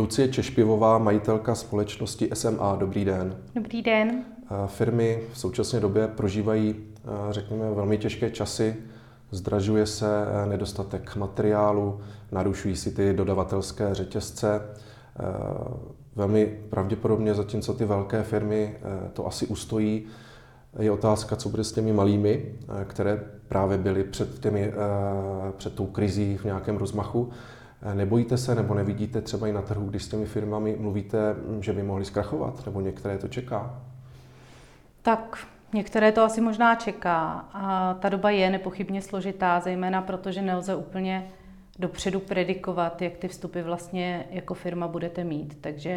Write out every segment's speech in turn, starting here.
Lucie Češpivová, majitelka společnosti SMA. Dobrý den. Dobrý den. Firmy v současné době prožívají, řekněme, velmi těžké časy. Zdražuje se nedostatek materiálu, narušují si ty dodavatelské řetězce. Velmi pravděpodobně, zatímco ty velké firmy to asi ustojí, je otázka, co bude s těmi malými, které právě byly před, těmi, před tou krizí v nějakém rozmachu. Nebojíte se nebo nevidíte třeba i na trhu, když s těmi firmami mluvíte, že by mohli zkrachovat, nebo některé to čeká? Tak některé to asi možná čeká. A ta doba je nepochybně složitá, zejména protože nelze úplně dopředu predikovat, jak ty vstupy vlastně jako firma budete mít. Takže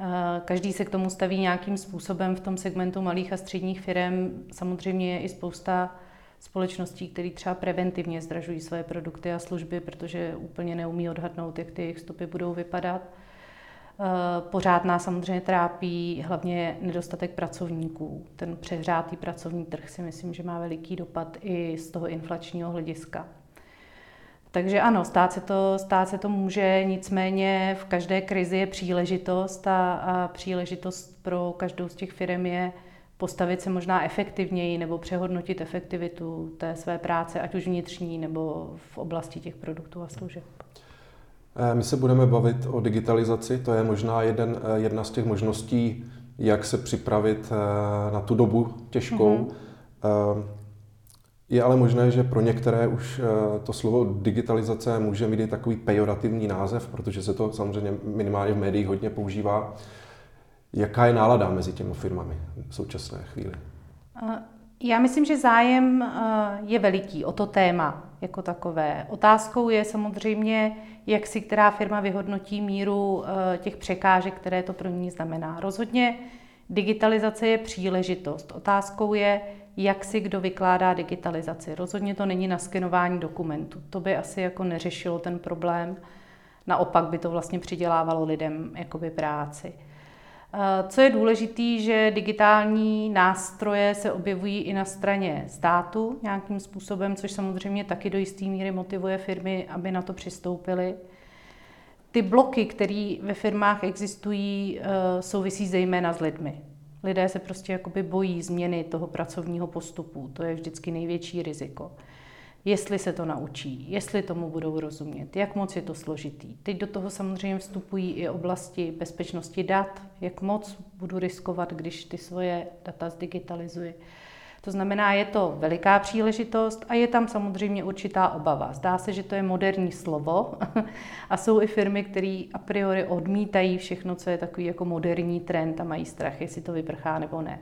eh, každý se k tomu staví nějakým způsobem v tom segmentu malých a středních firm. Samozřejmě je i spousta společností, které třeba preventivně zdražují své produkty a služby, protože úplně neumí odhadnout, jak ty jejich vstupy budou vypadat. Eh, pořád nás samozřejmě trápí hlavně nedostatek pracovníků. Ten přehřátý pracovní trh si myslím, že má veliký dopad i z toho inflačního hlediska. Takže ano, stát se to, stát se to může, nicméně v každé krizi je příležitost a, a příležitost pro každou z těch firm je postavit se možná efektivněji nebo přehodnotit efektivitu té své práce, ať už vnitřní nebo v oblasti těch produktů a služeb. Eh, my se budeme bavit o digitalizaci, to je možná jeden, eh, jedna z těch možností, jak se připravit eh, na tu dobu těžkou. Mm-hmm. Je ale možné, že pro některé už to slovo digitalizace může mít i takový pejorativní název, protože se to samozřejmě minimálně v médiích hodně používá. Jaká je nálada mezi těmi firmami v současné chvíli? Já myslím, že zájem je veliký o to téma jako takové. Otázkou je samozřejmě, jak si která firma vyhodnotí míru těch překážek, které to pro ní znamená. Rozhodně digitalizace je příležitost. Otázkou je, jak si kdo vykládá digitalizaci. Rozhodně to není na skenování dokumentů. To by asi jako neřešilo ten problém. Naopak by to vlastně přidělávalo lidem jakoby práci. Eh, co je důležité, že digitální nástroje se objevují i na straně státu nějakým způsobem, což samozřejmě taky do jisté míry motivuje firmy, aby na to přistoupily. Ty bloky, které ve firmách existují, eh, souvisí zejména s lidmi. Lidé se prostě jakoby bojí změny toho pracovního postupu. To je vždycky největší riziko jestli se to naučí, jestli tomu budou rozumět, jak moc je to složitý. Teď do toho samozřejmě vstupují i oblasti bezpečnosti dat, jak moc budu riskovat, když ty svoje data zdigitalizuji. To znamená, je to veliká příležitost a je tam samozřejmě určitá obava. Zdá se, že to je moderní slovo a jsou i firmy, které a priori odmítají všechno, co je takový jako moderní trend a mají strach, jestli to vyprchá nebo ne.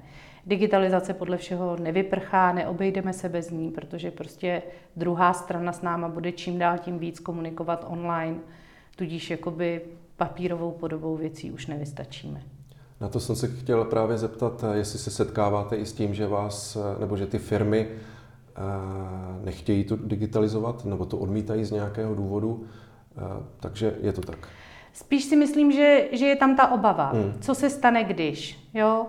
Digitalizace podle všeho nevyprchá, neobejdeme se bez ní, protože prostě druhá strana s náma bude čím dál tím víc komunikovat online, tudíž jakoby papírovou podobou věcí už nevystačíme. Na to jsem se chtěl právě zeptat, jestli se setkáváte i s tím, že vás, nebo že ty firmy eh, nechtějí to digitalizovat, nebo to odmítají z nějakého důvodu, eh, takže je to tak. Spíš si myslím, že, že je tam ta obava. Hmm. Co se stane, když? Jo?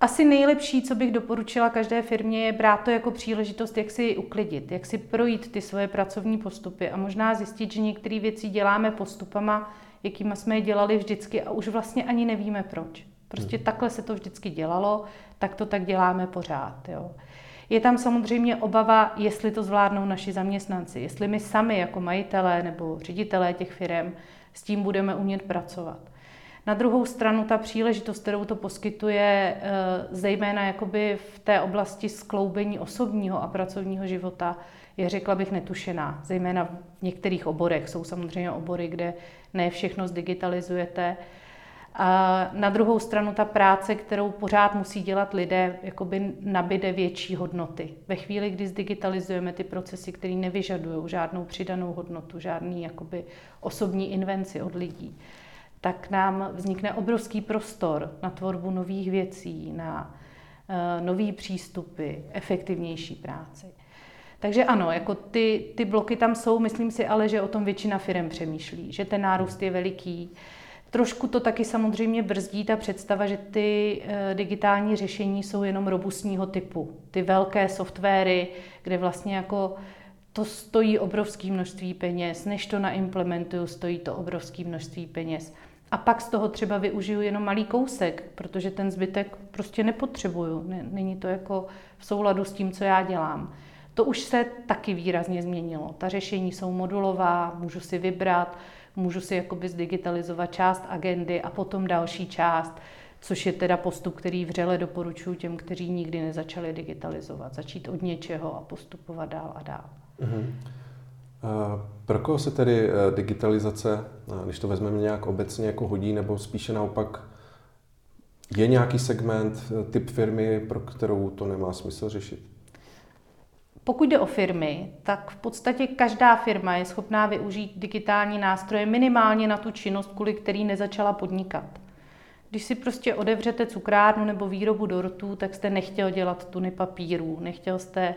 Asi nejlepší, co bych doporučila každé firmě, je brát to jako příležitost, jak si uklidit, jak si projít ty svoje pracovní postupy a možná zjistit, že některé věci děláme postupama, jakýma jsme je dělali vždycky a už vlastně ani nevíme proč. Prostě hmm. takhle se to vždycky dělalo, tak to tak děláme pořád. Jo. Je tam samozřejmě obava, jestli to zvládnou naši zaměstnanci, jestli my sami jako majitelé nebo ředitelé těch firm s tím budeme umět pracovat. Na druhou stranu ta příležitost, kterou to poskytuje, eh, zejména jakoby v té oblasti skloubení osobního a pracovního života, je, řekla bych, netušená. Zejména v některých oborech. Jsou samozřejmě obory, kde ne všechno zdigitalizujete. A na druhou stranu ta práce, kterou pořád musí dělat lidé, jakoby nabide větší hodnoty. Ve chvíli, kdy zdigitalizujeme ty procesy, které nevyžadují žádnou přidanou hodnotu, žádný jakoby osobní invenci od lidí, tak nám vznikne obrovský prostor na tvorbu nových věcí, na uh, nový přístupy, efektivnější práci. Takže ano, jako ty, ty bloky tam jsou, myslím si ale, že o tom většina firm přemýšlí, že ten nárůst je veliký. Trošku to taky samozřejmě brzdí ta představa, že ty uh, digitální řešení jsou jenom robustního typu. Ty velké softwary, kde vlastně jako to stojí obrovské množství peněz, než to naimplementuju, stojí to obrovské množství peněz. A pak z toho třeba využiju jenom malý kousek, protože ten zbytek prostě nepotřebuju. Není to jako v souladu s tím, co já dělám. To už se taky výrazně změnilo. Ta řešení jsou modulová, můžu si vybrat, můžu si jakoby zdigitalizovat část agendy a potom další část, což je teda postup, který vřele doporučuji těm, kteří nikdy nezačali digitalizovat. Začít od něčeho a postupovat dál a dál. Mm-hmm. Pro koho se tedy eh, digitalizace, když to vezmeme nějak obecně, jako hodí, nebo spíše naopak je nějaký segment, eh, typ firmy, pro kterou to nemá smysl řešit? Pokud jde o firmy, tak v podstatě každá firma je schopná využít digitální nástroje minimálně na tu činnost, kvůli který nezačala podnikat. Když si prostě odevřete cukrárnu nebo výrobu dortů, tak jste nechtěl dělat tuny papírů, nechtěl jste uh,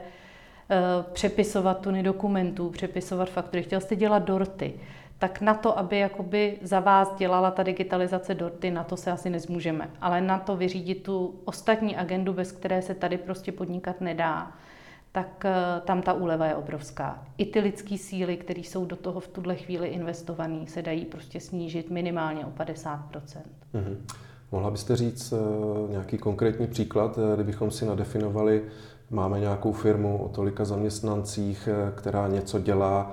přepisovat tuny dokumentů, přepisovat faktury, chtěl jste dělat dorty. Tak na to, aby jakoby za vás dělala ta digitalizace dorty, na to se asi nezmůžeme. Ale na to vyřídit tu ostatní agendu, bez které se tady prostě podnikat nedá, tak uh, tam ta úleva je obrovská. I ty lidské síly, které jsou do toho v tuhle chvíli investované, se dají prostě snížit minimálně o 50 mm-hmm. Mohla byste říct uh, nějaký konkrétní příklad, kdybychom si nadefinovali, máme nějakou firmu o tolika zaměstnancích, která něco dělá,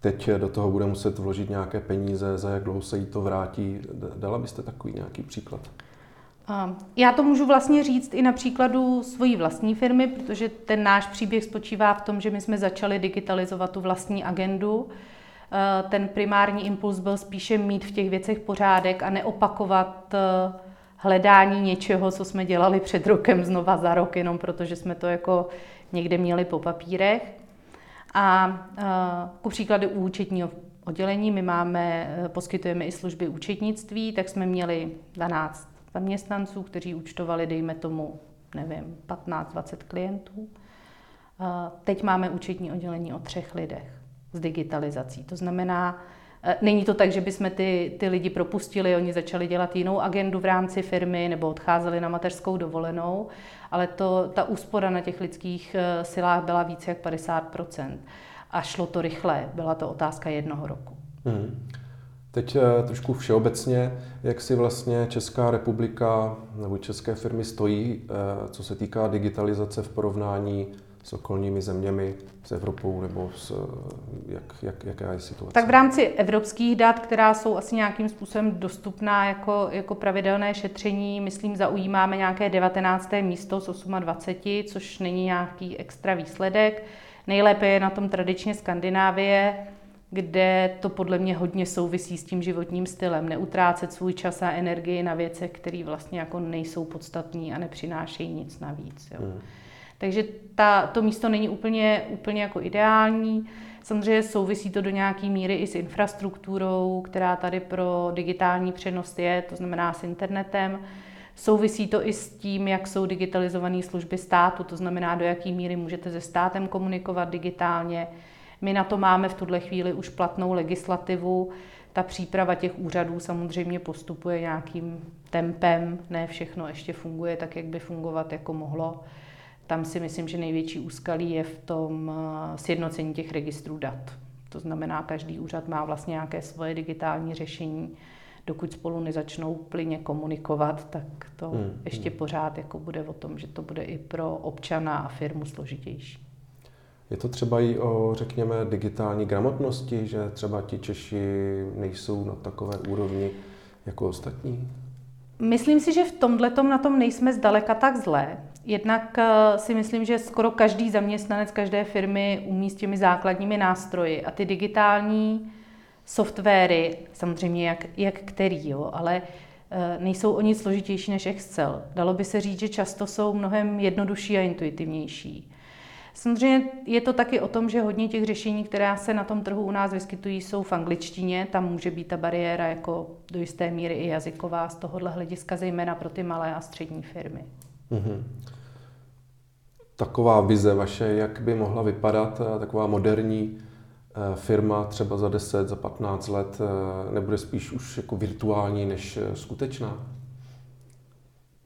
teď do toho bude muset vložit nějaké peníze, za jak dlouho se jí to vrátí. Dala byste takový nějaký příklad? Já to můžu vlastně říct i na příkladu svojí vlastní firmy, protože ten náš příběh spočívá v tom, že my jsme začali digitalizovat tu vlastní agendu. Eh, ten primární impuls byl spíše mít v těch věcech pořádek a neopakovat eh, hledání něčeho, co jsme dělali před rokem znova za rok, jenom protože jsme to jako někde měli po papírech. A eh, ku příkladu u účetního oddělení my máme, poskytujeme i služby účetnictví, tak jsme měli 12 zaměstnanců, kteří účtovali, dejme tomu, nevím, 15-20 klientů. Teď máme účetní oddělení o třech lidech s digitalizací. To znamená, Není to tak, že bychom ty, ty lidi propustili, oni začali dělat jinou agendu v rámci firmy nebo odcházeli na mateřskou dovolenou, ale to, ta úspora na těch lidských e, silách byla více jak 50% A šlo to rychle, byla to otázka jednoho roku. Hmm. Teď eh, trošku všeobecně, jak si vlastně Česká republika nebo české firmy stojí, eh, co se týká digitalizace v porovnání s okolními zeměmi, s Evropou nebo s, jak, jak, jaká je situace? Tak v rámci evropských dat, která jsou asi nějakým způsobem dostupná jako, jako pravidelné šetření, myslím, zaujímáme nějaké 19. místo z 28, což není nějaký extra výsledek. Nejlépe je na tom tradičně Skandinávie, kde to podle mě hodně souvisí s tím životním stylem. Neutrácet svůj čas a energii na věcech, které vlastně jako nejsou podstatní a nepřinášejí nic navíc. Jo. Mm. Takže ta, to místo není úplně, úplně jako ideální. Samozřejmě souvisí to do nějaké míry i s infrastrukturou, která tady pro digitální přenos je, to znamená s internetem. Souvisí to i s tím, jak jsou digitalizované služby státu, to znamená, do jaké míry můžete se státem komunikovat digitálně, my na to máme v tuhle chvíli už platnou legislativu. Ta příprava těch úřadů samozřejmě postupuje nějakým tempem, ne všechno ještě funguje tak, jak by fungovat jako mohlo. Tam si myslím, že největší úskalí je v tom eh, sjednocení těch registrů dat. To znamená, každý úřad má vlastně nějaké svoje digitální řešení. Dokud spolu nezačnou plyně komunikovat, tak to hmm, ještě hmm. pořád jako bude o tom, že to bude i pro občana a firmu složitější. Je to třeba i o, řekněme, digitální gramotnosti, že třeba ti Češi nejsou na takové úrovni jako ostatní? Myslím si, že v tomhle na tom nejsme zdaleka tak zlé. Jednak eh, si myslím, že skoro každý zaměstnanec každé firmy umí s těmi základními nástroji a ty digitální softwary, samozřejmě jak, jak který, jo, ale eh, nejsou o nic složitější než Excel. Dalo by se říct, že často jsou mnohem jednodušší a intuitivnější. Samozřejmě je to taky o tom, že hodně těch řešení, která se na tom trhu u nás vyskytují, jsou v angličtině. Tam může být ta bariéra jako do jisté míry i jazyková z tohohle hlediska, zejména pro ty malé a střední firmy. Mm-hmm. Taková vize vaše, jak by mohla vypadat eh, taková moderní eh, firma třeba za 10, za 15 let, eh, nebude spíš už jako virtuální než skutečná?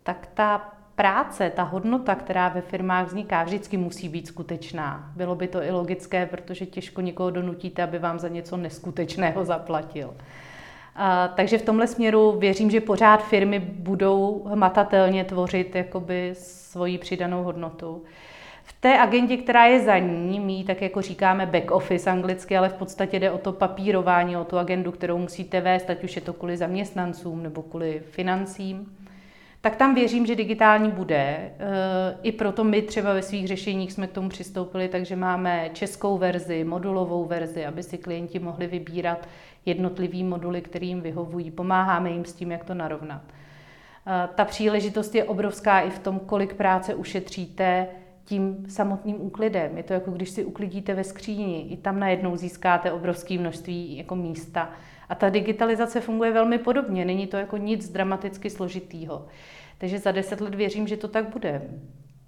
Tak ta práce, ta hodnota, která ve firmách vzniká, vždycky musí být skutečná. Bylo by to i logické, protože těžko někoho donutíte, aby vám za něco neskutečného zaplatil. A, takže v tomhle směru věřím, že pořád firmy budou hmatatelně tvořit jakoby svoji přidanou hodnotu. V té agendě, která je za ní, my tak jako říkáme back office anglicky, ale v podstatě jde o to papírování, o tu agendu, kterou musíte vést, ať už je to kvůli zaměstnancům nebo kvůli financím tak tam věřím, že digitální bude. Eh, I proto my třeba ve svých řešeních jsme k tomu přistoupili, takže máme českou verzi, modulovou verzi, aby si klienti mohli vybírat jednotlivý moduly, kterým vyhovují. Pomáháme jim s tím, jak to narovnat. Eh, ta příležitost je obrovská i v tom, kolik práce ušetříte tím samotným úklidem. Je to jako když si uklidíte ve skříni, i tam najednou získáte obrovské množství jako místa. A ta digitalizace funguje velmi podobně, není to jako nic dramaticky složitýho. Takže za deset let věřím, že to tak bude.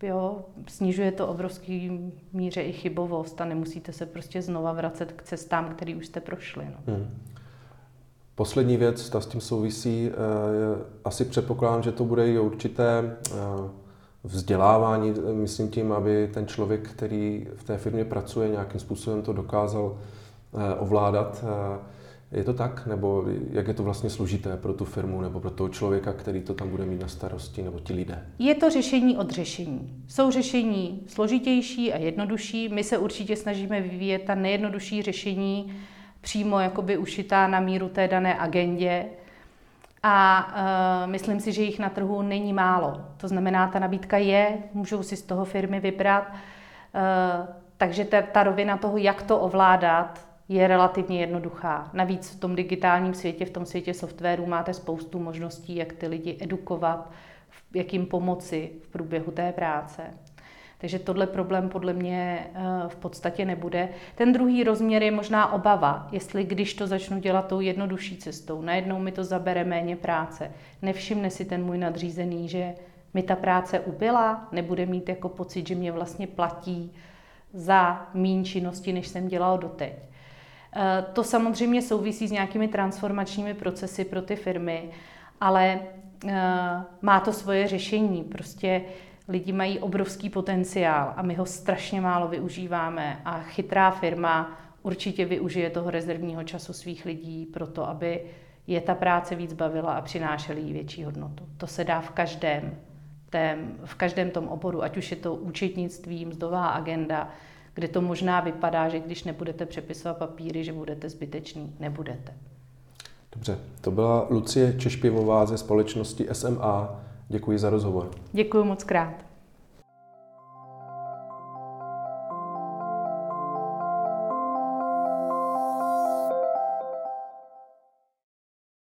Jo, snižuje to obrovský míře i chybovost a nemusíte se prostě znova vracet k cestám, které už jste prošli. No. Hmm. Poslední věc, ta s tím souvisí, eh, asi předpokládám, že to bude i určité eh, vzdělávání, myslím tím, aby ten člověk, který v té firmě pracuje, nějakým způsobem to dokázal eh, ovládat. Je to tak? Nebo jak je to vlastně složité pro tu firmu nebo pro toho člověka, který to tam bude mít na starosti, nebo ti lidé? Je to řešení od řešení. Jsou řešení složitější a jednodušší. My se určitě snažíme vyvíjet ta nejjednodušší řešení přímo jakoby ušitá na míru té dané agendě. A uh, myslím si, že jich na trhu není málo. To znamená, ta nabídka je, můžou si z toho firmy vybrat. Uh, takže ta, ta rovina toho, jak to ovládat, je relativně jednoduchá. Navíc v tom digitálním světě, v tom světě softwaru máte spoustu možností, jak ty lidi edukovat, jak jim pomoci v průběhu té práce. Takže tohle problém podle mě eh, v podstatě nebude. Ten druhý rozměr je možná obava, jestli když to začnu dělat tou jednodušší cestou, najednou mi to zabere méně práce. Nevšimne si ten můj nadřízený, že mi ta práce ubyla, nebude mít jako pocit, že mě vlastně platí za mín činnosti, než jsem dělal doteď. Eh, to samozřejmě souvisí s nějakými transformačními procesy pro ty firmy, ale eh, má to svoje řešení. Prostě lidi mají obrovský potenciál a my ho strašně málo využíváme a chytrá firma určitě využije toho rezervního času svých lidí pro to, aby je ta práce víc bavila a přinášela jí větší hodnotu. To se dá v každém, tém, v každém tom oboru, ať už je to účetnictví, mzdová agenda, kde to možná vypadá, že když nebudete přepisovat papíry, že budete zbytečný. Nebudete. Dobře, to byla Lucie Češpivová ze společnosti SMA. Děkuji za rozhovor. Děkuji moc krát.